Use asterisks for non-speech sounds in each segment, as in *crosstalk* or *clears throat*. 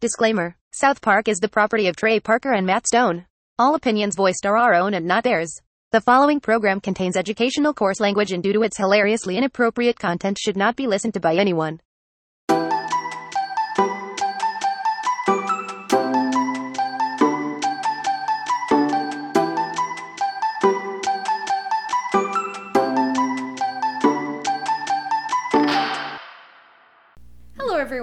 Disclaimer South Park is the property of Trey Parker and Matt Stone. All opinions voiced are our own and not theirs. The following program contains educational coarse language and due to its hilariously inappropriate content should not be listened to by anyone.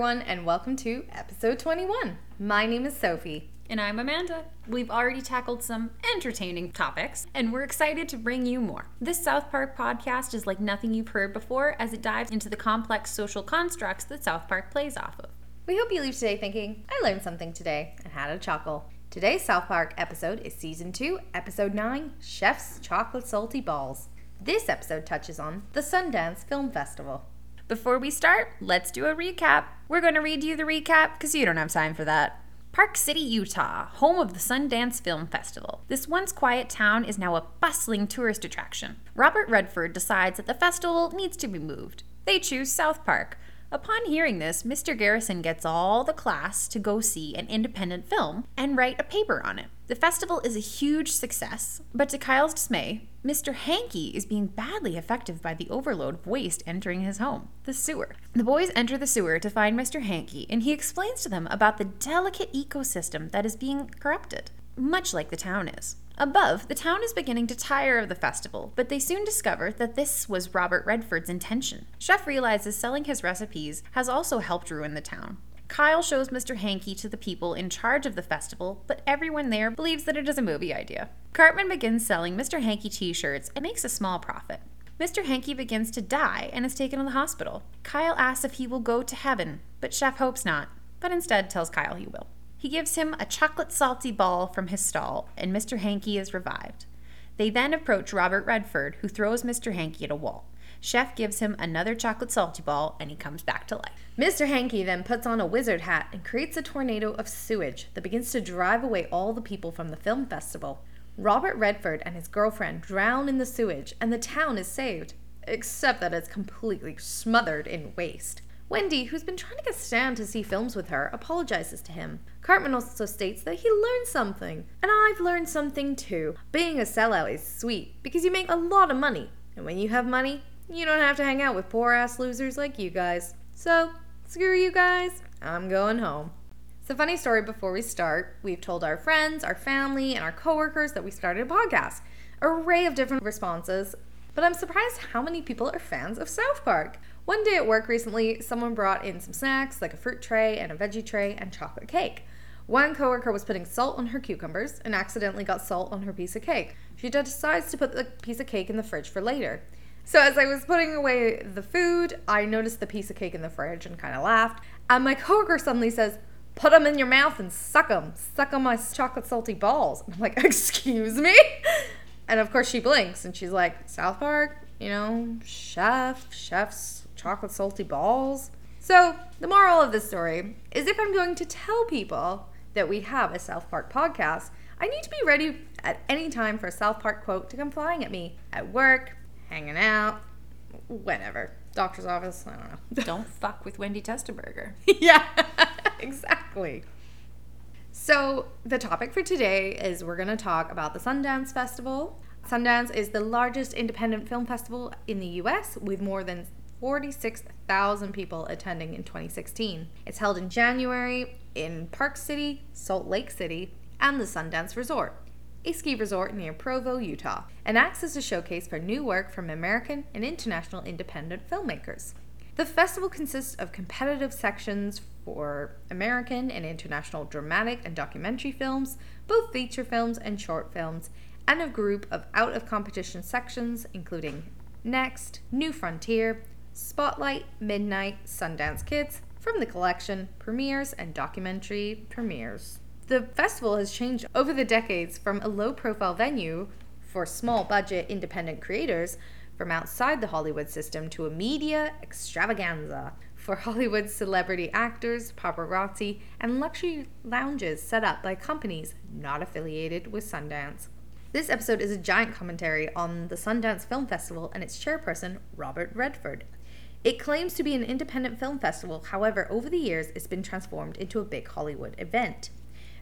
Everyone, and welcome to episode 21. My name is Sophie. And I'm Amanda. We've already tackled some entertaining topics, and we're excited to bring you more. This South Park podcast is like nothing you've heard before as it dives into the complex social constructs that South Park plays off of. We hope you leave today thinking, I learned something today and had a chuckle. Today's South Park episode is season 2, episode 9 Chef's Chocolate Salty Balls. This episode touches on the Sundance Film Festival. Before we start, let's do a recap. We're going to read you the recap because you don't have time for that. Park City, Utah, home of the Sundance Film Festival. This once quiet town is now a bustling tourist attraction. Robert Redford decides that the festival needs to be moved. They choose South Park. Upon hearing this, Mr. Garrison gets all the class to go see an independent film and write a paper on it. The festival is a huge success, but to Kyle's dismay, Mr. Hankey is being badly affected by the overload of waste entering his home, the sewer. The boys enter the sewer to find Mr. Hankey, and he explains to them about the delicate ecosystem that is being corrupted, much like the town is. Above, the town is beginning to tire of the festival, but they soon discover that this was Robert Redford's intention. Chef realizes selling his recipes has also helped ruin the town. Kyle shows Mr. Hankey to the people in charge of the festival, but everyone there believes that it is a movie idea. Cartman begins selling Mr. Hankey t shirts and makes a small profit. Mr. Hankey begins to die and is taken to the hospital. Kyle asks if he will go to heaven, but Chef hopes not, but instead tells Kyle he will. He gives him a chocolate salty ball from his stall, and Mr. Hankey is revived. They then approach Robert Redford, who throws Mr. Hankey at a wall. Chef gives him another chocolate salty ball, and he comes back to life. Mr. Hankey then puts on a wizard hat and creates a tornado of sewage that begins to drive away all the people from the film festival. Robert Redford and his girlfriend drown in the sewage, and the town is saved, except that it's completely smothered in waste. Wendy, who's been trying to get Stan to see films with her, apologizes to him. Cartman also states that he learned something, and I've learned something too. Being a sellout is sweet because you make a lot of money, and when you have money, you don't have to hang out with poor ass losers like you guys. So, screw you guys, I'm going home. It's a funny story before we start. We've told our friends, our family, and our coworkers that we started a podcast. Array of different responses, but I'm surprised how many people are fans of South Park. One day at work recently, someone brought in some snacks like a fruit tray and a veggie tray and chocolate cake. One coworker was putting salt on her cucumbers and accidentally got salt on her piece of cake. She decides to put the piece of cake in the fridge for later. So as I was putting away the food, I noticed the piece of cake in the fridge and kind of laughed. And my coworker suddenly says, "Put them in your mouth and suck them. Suck on my chocolate salty balls." And *laughs* I'm like, "Excuse me?" And of course she blinks and she's like, "South Park, you know, chef, chef's chocolate salty balls." So, the moral of this story is if I'm going to tell people that we have a South Park podcast, I need to be ready at any time for a South Park quote to come flying at me at work, hanging out, whenever. Doctor's office, I don't know. *laughs* Don't fuck with Wendy Testaburger. *laughs* yeah, *laughs* exactly. So, the topic for today is we're going to talk about the Sundance Festival. Sundance is the largest independent film festival in the US with more than 46,000 people attending in 2016. It's held in January in Park City, Salt Lake City, and the Sundance Resort, a ski resort near Provo, Utah, and acts as a showcase for new work from American and international independent filmmakers. The festival consists of competitive sections for American and international dramatic and documentary films, both feature films and short films, and a group of out of competition sections including Next, New Frontier, Spotlight, Midnight, Sundance Kids, from the collection, premieres, and documentary premieres. The festival has changed over the decades from a low profile venue for small budget independent creators from outside the Hollywood system to a media extravaganza for Hollywood celebrity actors, paparazzi, and luxury lounges set up by companies not affiliated with Sundance. This episode is a giant commentary on the Sundance Film Festival and its chairperson, Robert Redford. It claims to be an independent film festival, however, over the years, it's been transformed into a big Hollywood event.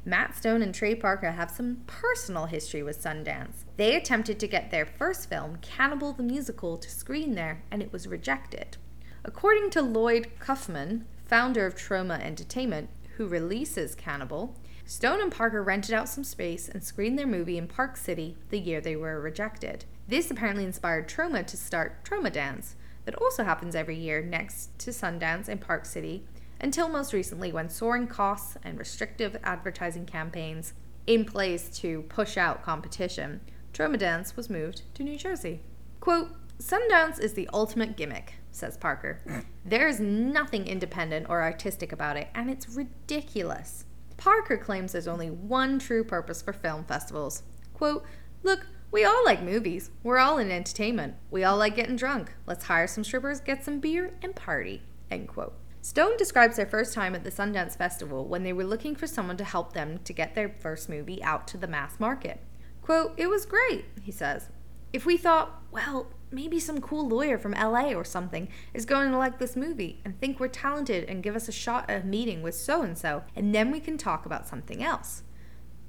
Matt Stone and Trey Parker have some personal history with Sundance. They attempted to get their first film, Cannibal the Musical, to screen there, and it was rejected. According to Lloyd Kaufman, founder of Troma Entertainment, who releases Cannibal, Stone and Parker rented out some space and screened their movie in Park City the year they were rejected. This apparently inspired Troma to start Troma Dance, that also happens every year next to Sundance in Park City, until most recently when soaring costs and restrictive advertising campaigns in place to push out competition, Troma Dance was moved to New Jersey. Quote, Sundance is the ultimate gimmick, says Parker. *clears throat* There is nothing independent or artistic about it, and it's ridiculous. Parker claims there's only one true purpose for film festivals. Quote, Look, we all like movies. We're all in entertainment. We all like getting drunk. Let's hire some strippers, get some beer, and party. End quote. Stone describes their first time at the Sundance Festival when they were looking for someone to help them to get their first movie out to the mass market. Quote, It was great, he says. If we thought, well, maybe some cool lawyer from LA or something is going to like this movie and think we're talented and give us a shot at a meeting with so and so, and then we can talk about something else.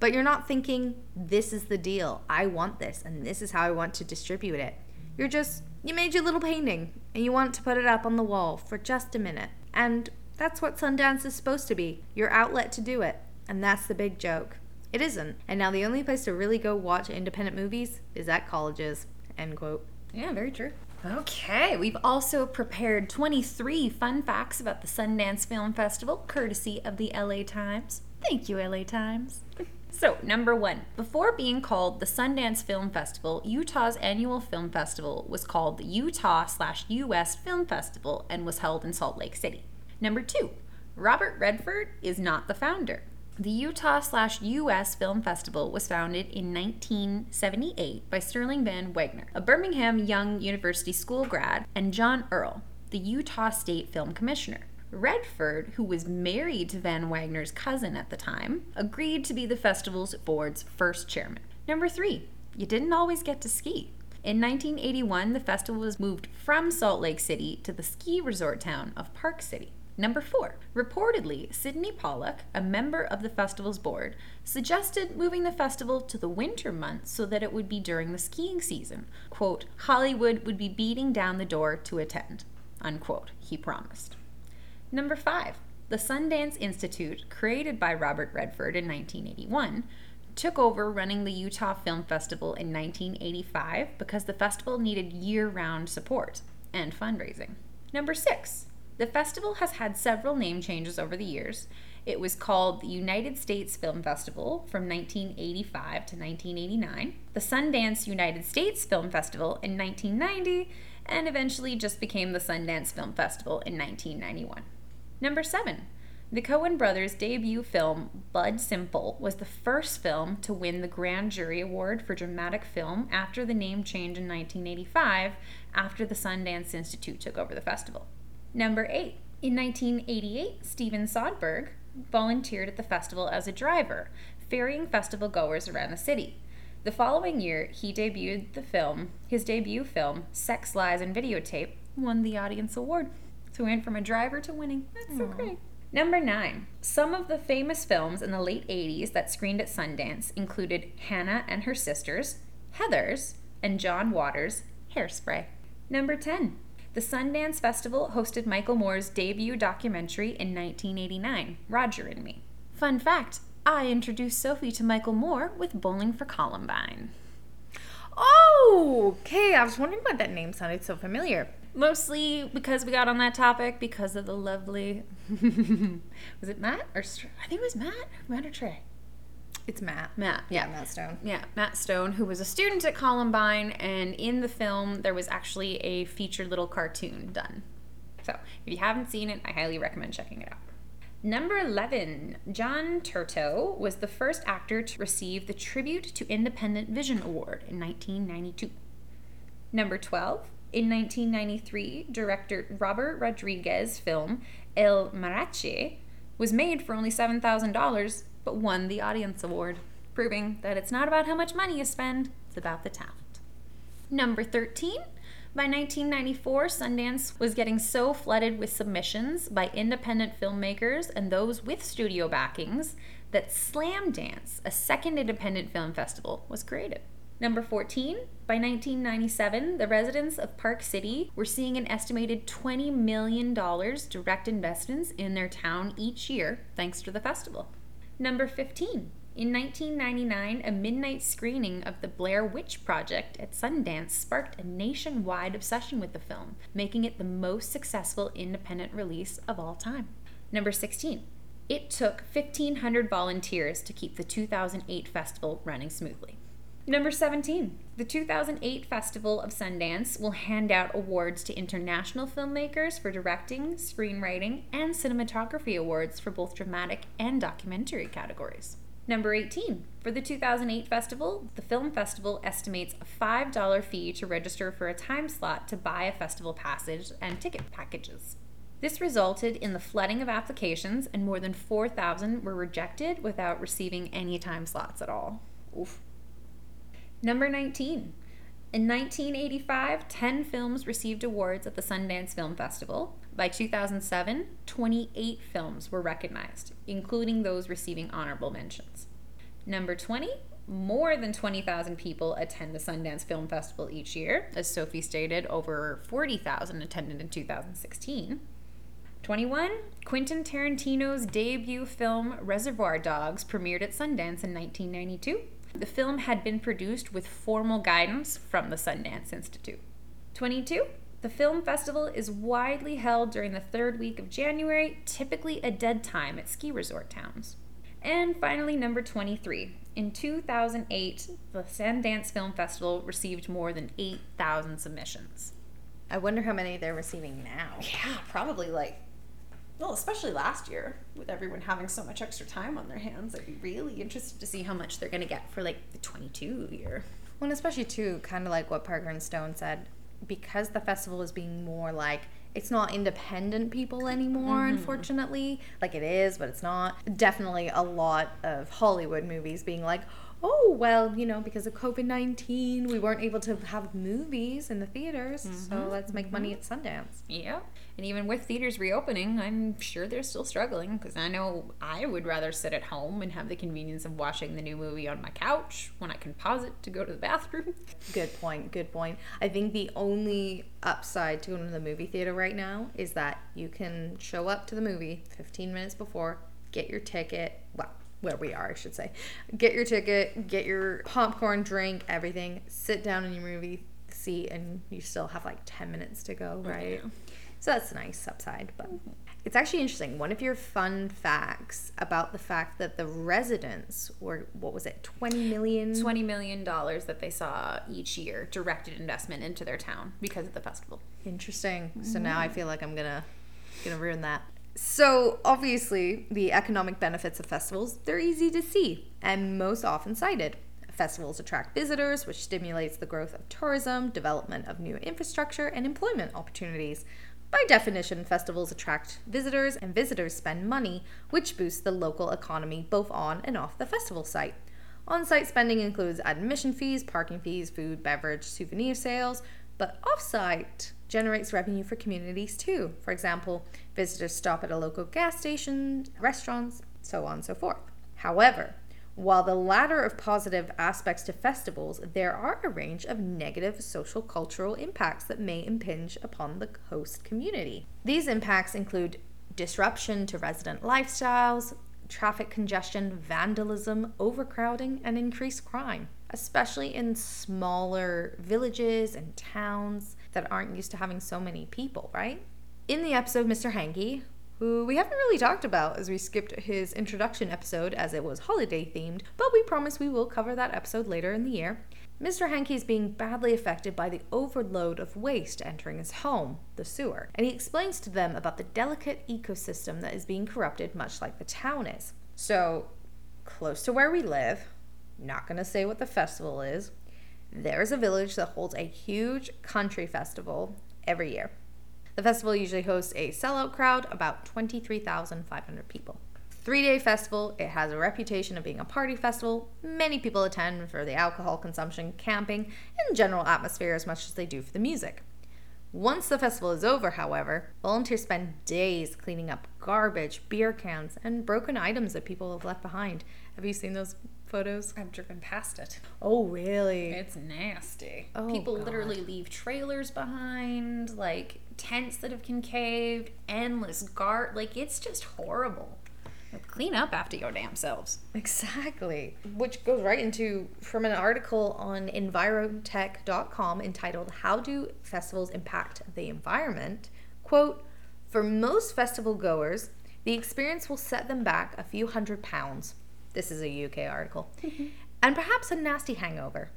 But you're not thinking, this is the deal, I want this, and this is how I want to distribute it. You're just, you made your little painting, and you want to put it up on the wall for just a minute. And that's what Sundance is supposed to be your outlet to do it. And that's the big joke. It isn't. And now the only place to really go watch independent movies is at colleges. End quote. Yeah, very true. Okay, we've also prepared 23 fun facts about the Sundance Film Festival, courtesy of the LA Times. Thank you, LA Times. *laughs* So, number one, before being called the Sundance Film Festival, Utah's annual film festival was called the Utah slash US Film Festival and was held in Salt Lake City. Number two, Robert Redford is not the founder. The Utah slash US Film Festival was founded in 1978 by Sterling Van Wagner, a Brigham Young University school grad, and John Earle, the Utah State Film Commissioner. Redford, who was married to Van Wagner's cousin at the time, agreed to be the festival's board's first chairman. Number three, you didn't always get to ski. In 1981, the festival was moved from Salt Lake City to the ski resort town of Park City. Number four, reportedly, Sydney Pollack, a member of the festival's board, suggested moving the festival to the winter months so that it would be during the skiing season. Quote, Hollywood would be beating down the door to attend, unquote, he promised. Number five, the Sundance Institute, created by Robert Redford in 1981, took over running the Utah Film Festival in 1985 because the festival needed year round support and fundraising. Number six, the festival has had several name changes over the years. It was called the United States Film Festival from 1985 to 1989, the Sundance United States Film Festival in 1990, and eventually just became the Sundance Film Festival in 1991. Number seven, the Coen brothers' debut film, Blood Simple, was the first film to win the Grand Jury Award for Dramatic Film after the name change in 1985 after the Sundance Institute took over the festival. Number eight, in 1988, Steven Soderbergh volunteered at the festival as a driver, ferrying festival goers around the city. The following year, he debuted the film, his debut film, Sex, Lies, and Videotape, won the Audience Award. So we went from a driver to winning. That's so great. Number nine. Some of the famous films in the late 80s that screened at Sundance included Hannah and Her Sisters, Heathers, and John Waters' Hairspray. Number 10. The Sundance Festival hosted Michael Moore's debut documentary in 1989, Roger and Me. Fun fact I introduced Sophie to Michael Moore with Bowling for Columbine. Oh, okay. I was wondering why that name sounded so familiar. Mostly because we got on that topic because of the lovely. *laughs* was it Matt or I think it was Matt. Matt or Trey. It's Matt. Matt. Yeah, Matt Stone. Yeah, Matt Stone, who was a student at Columbine, and in the film there was actually a featured little cartoon done. So if you haven't seen it, I highly recommend checking it out. Number 11, John Turturro was the first actor to receive the Tribute to Independent Vision Award in 1992. Number 12, in 1993, director Robert Rodriguez' film El Mariachi was made for only $7,000 but won the Audience Award, proving that it's not about how much money you spend, it's about the talent. Number 13, By 1994, Sundance was getting so flooded with submissions by independent filmmakers and those with studio backings that Slam Dance, a second independent film festival, was created. Number 14, by 1997, the residents of Park City were seeing an estimated $20 million direct investments in their town each year thanks to the festival. Number 15, in 1999, a midnight screening of The Blair Witch Project at Sundance sparked a nationwide obsession with the film, making it the most successful independent release of all time. Number 16. It took 1,500 volunteers to keep the 2008 festival running smoothly. Number 17. The 2008 Festival of Sundance will hand out awards to international filmmakers for directing, screenwriting, and cinematography awards for both dramatic and documentary categories. Number 18. For the 2008 festival, the film festival estimates a $5 fee to register for a time slot to buy a festival passage and ticket packages. This resulted in the flooding of applications, and more than 4,000 were rejected without receiving any time slots at all. Oof. Number 19. In 1985, 10 films received awards at the Sundance Film Festival. By 2007, 28 films were recognized, including those receiving honorable mentions. Number 20, more than 20,000 people attend the Sundance Film Festival each year. As Sophie stated, over 40,000 attended in 2016. 21, Quentin Tarantino's debut film Reservoir Dogs premiered at Sundance in 1992. The film had been produced with formal guidance from the Sundance Institute. 22, the film festival is widely held during the third week of January, typically a dead time at ski resort towns. And finally, number 23. In 2008, the Sundance Film Festival received more than 8,000 submissions. I wonder how many they're receiving now. Yeah, probably like, well, especially last year with everyone having so much extra time on their hands. I'd be really interested to see how much they're going to get for like the 22 year. Well, and especially too, kind of like what Parker and Stone said, because the festival is being more like it's not independent people anymore, Mm-hmm. unfortunately. Like it is, but it's not. Definitely a lot of Hollywood movies being like, oh, well, you know, because of COVID 19, we weren't able to have movies in the theaters, Mm-hmm. so let's make money at Sundance. Yeah. And even with theaters reopening, I'm sure they're still struggling because I know I would rather sit at home and have the convenience of watching the new movie on my couch when I can pause it to go to the bathroom. *laughs* Good point. Good point. I think the only upside to going to the movie theater right now is that you can show up to the movie 15 minutes before, get your ticket. Well, where we are, I should say. Get your ticket, get your popcorn, drink, everything, sit down in your movie seat, and you still have like 10 minutes to go, right? So that's a nice upside. But it's actually interesting. One of your fun facts about the fact that the residents were, what was it, 20 million? $20 million that they saw each year directed investment into their town because of the festival. Interesting. So now I mm. feel like I'm gonna gonna ruin that. So obviously, the economic benefits of festivals they're easy to see and most often cited. Festivals attract visitors, which stimulates the growth of tourism, development of new infrastructure, and employment opportunities. By definition, festivals attract visitors, and visitors spend money, which boosts the local economy both on and off the festival site. On site spending includes admission fees, parking fees, food, beverage, souvenir sales, but off site generates revenue for communities too. For example, visitors stop at a local gas station, restaurants, so on and so forth. However, while the latter of positive aspects to festivals, there are a range of negative social cultural impacts that may impinge upon the host community. These impacts include disruption to resident lifestyles, traffic congestion, vandalism, overcrowding, and increased crime, especially in smaller villages and towns that aren't used to having so many people, right? In the episode, Mr. Hankey, who we haven't really talked about as we skipped his introduction episode as it was holiday themed, but we promise we will cover that episode later in the year. Mr. Hankey is being badly affected by the overload of waste entering his home, the sewer, and he explains to them about the delicate ecosystem that is being corrupted, much like the town is. So, close to where we live, not gonna say what the festival is, there's a village that holds a huge country festival every year. The festival usually hosts a sellout crowd, about 23,500 people. Three day festival, it has a reputation of being a party festival. Many people attend for the alcohol consumption, camping, and general atmosphere as much as they do for the music. Once the festival is over, however, volunteers spend days cleaning up garbage, beer cans, and broken items that people have left behind. Have you seen those photos? I've driven past it. Oh, really? It's nasty. Oh, People God. literally leave trailers behind, like tents that have concaved, endless guard. Like it's just horrible. Clean up after your damn selves. Exactly. Which goes right into from an article on envirotech.com entitled How Do Festivals Impact the Environment? Quote, for most festival goers, the experience will set them back a few hundred pounds. This is a UK article. Mm-hmm. and perhaps a nasty hangover.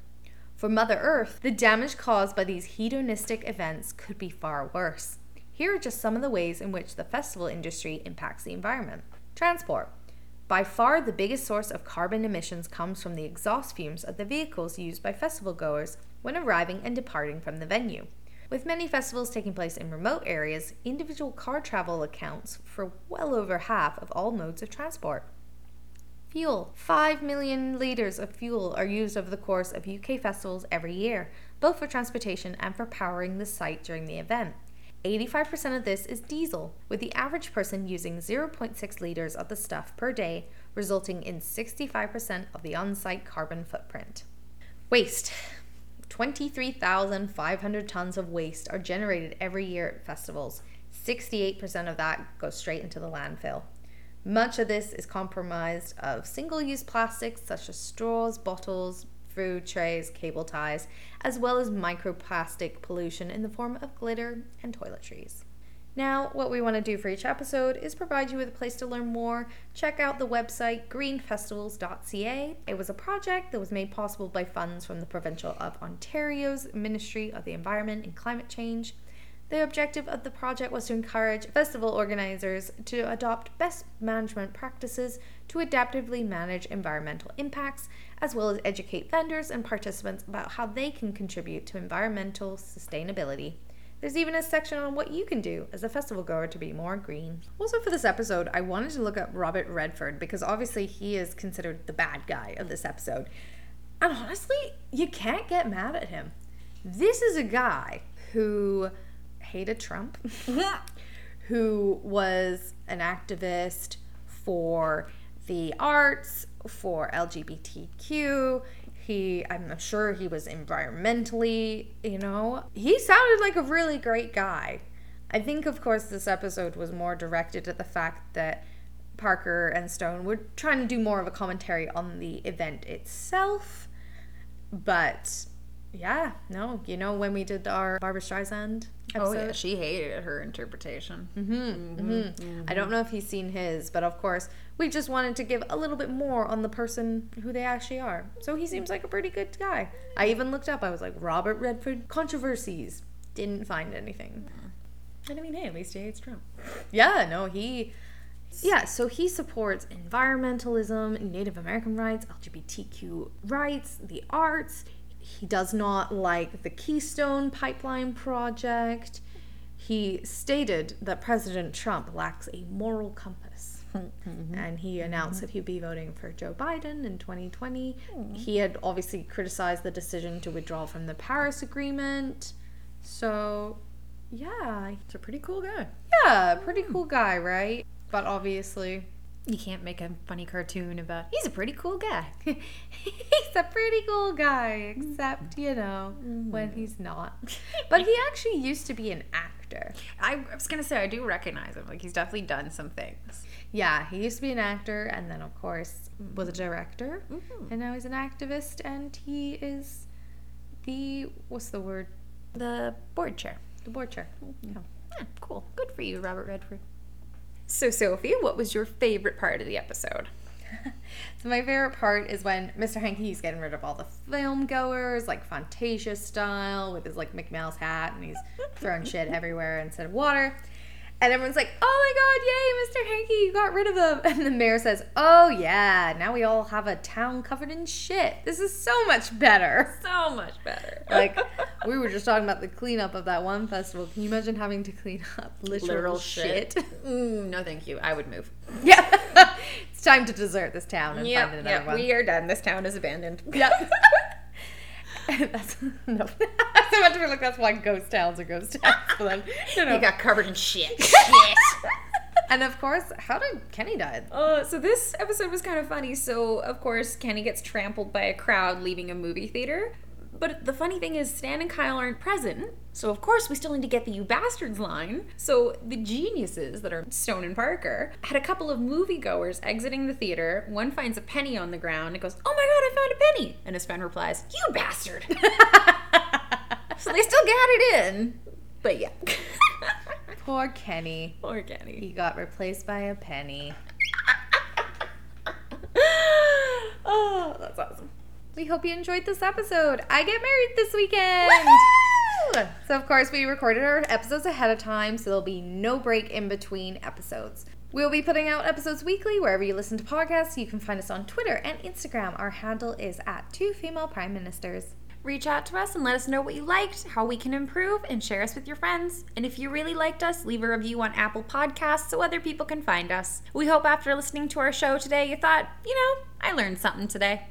For Mother Earth, the damage caused by these hedonistic events could be far worse. Here are just some of the ways in which the festival industry impacts the environment. Transport. By far, the biggest source of carbon emissions comes from the exhaust fumes of the vehicles used by festival goers when arriving and departing from the venue. With many festivals taking place in remote areas, individual car travel accounts for well over half of all modes of transport. Fuel. 5 million litres of fuel are used over the course of UK festivals every year, both for transportation and for powering the site during the event. 85% of this is diesel, with the average person using 0.6 litres of the stuff per day, resulting in 65% of the on site carbon footprint. Waste 23,500 tons of waste are generated every year at festivals. 68% of that goes straight into the landfill. Much of this is comprised of single use plastics such as straws, bottles, food trays, cable ties, as well as microplastic pollution in the form of glitter and toiletries. Now, what we want to do for each episode is provide you with a place to learn more. Check out the website greenfestivals.ca. It was a project that was made possible by funds from the Provincial of Ontario's Ministry of the Environment and Climate Change. The objective of the project was to encourage festival organizers to adopt best management practices to adaptively manage environmental impacts, as well as educate vendors and participants about how they can contribute to environmental sustainability. There's even a section on what you can do as a festival goer to be more green. Also, for this episode, I wanted to look up Robert Redford because obviously he is considered the bad guy of this episode. And honestly, you can't get mad at him. This is a guy who hated Trump, *laughs* who was an activist for the arts, for LGBTQ. He, I'm sure he was environmentally, you know, he sounded like a really great guy. I think, of course, this episode was more directed at the fact that Parker and Stone were trying to do more of a commentary on the event itself. But yeah, no, you know, when we did our Barbara Streisand Oh yeah, she hated her interpretation. Mm-hmm, mm-hmm. Mm-hmm. I don't know if he's seen his, but of course, we just wanted to give a little bit more on the person who they actually are. So he seems like a pretty good guy. I even looked up, I was like, Robert Redford controversies. Didn't find anything. And I mean, hey, at least he hates Trump. Yeah, no, he. Yeah, so he supports environmentalism, Native American rights, LGBTQ rights, the arts. He does not like the Keystone Pipeline project. He stated that President Trump lacks a moral compass. *laughs* and he announced that he'd be voting for Joe Biden in 2020. Hmm. He had obviously criticized the decision to withdraw from the Paris Agreement. So, yeah, He's a pretty cool guy. Hmm. yeah, pretty cool guy, right? But obviously, You can't make a funny cartoon about. He's a pretty cool guy. *laughs* he's a pretty cool guy, except, you know, when he's not. But he actually used to be an actor. I was gonna say I do recognize him. Like he's definitely done some things. Yeah, he used to be an actor and then, of course, was a director. Mm-hmm. And now he's an activist and he is the, what's the word? The board chair. The board chair. Mm-hmm. Yeah. Yeah, cool. Good for you, Robert Redford. So, Sophie, what was your favorite part of the episode? *laughs* So my favorite part is when Mr. Hankey's getting rid of all the film goers, like Fantasia style, with his like Mickey Mouse hat, and he's throwing shit *laughs* everywhere instead of water. And everyone's like, "Oh my God, yay, Mr. Hankey, you got rid of them!" *laughs* And the mayor says, "Oh yeah, now we all have a town covered in shit. This is so much better." *laughs* So much better. *laughs* Like we were just talking about the cleanup of that one festival. Can you imagine having to clean up literal, Literal shit? shit. Mm, no, thank you. I would move. yeah, it's time to desert this town and Yep, find another yep. one. We are done. This town is abandoned. Yep. *laughs* that's no. *laughs* I was about to be like that's why ghost towns are ghost towns. But then, no, no. He got covered in *laughs* shit. and of course, how did Kenny die? Uh, so this episode was kind of funny. So of course Kenny gets trampled by a crowd leaving a movie theater. But the funny thing is Stan and Kyle aren't present. So of course we still need to get the you bastards line. So the geniuses that are Stone and Parker had a couple of moviegoers exiting the theater. One finds a penny on the ground and goes, "Oh my god, I found a penny!" And his friend replies, "You bastard!" *laughs* so they still got it in. But yeah. *laughs* Poor Kenny. Poor Kenny. He got replaced by a penny. *laughs* oh, that's awesome. We hope you enjoyed this episode. I get married this weekend. Woohoo! So, of course, we recorded our episodes ahead of time, so there'll be no break in between episodes. We'll be putting out episodes weekly wherever you listen to podcasts. You can find us on Twitter and Instagram. Our handle is at two female prime ministers. Reach out to us and let us know what you liked, how we can improve, and share us with your friends. And if you really liked us, leave a review on Apple Podcasts so other people can find us. We hope after listening to our show today, you thought, you know, I learned something today.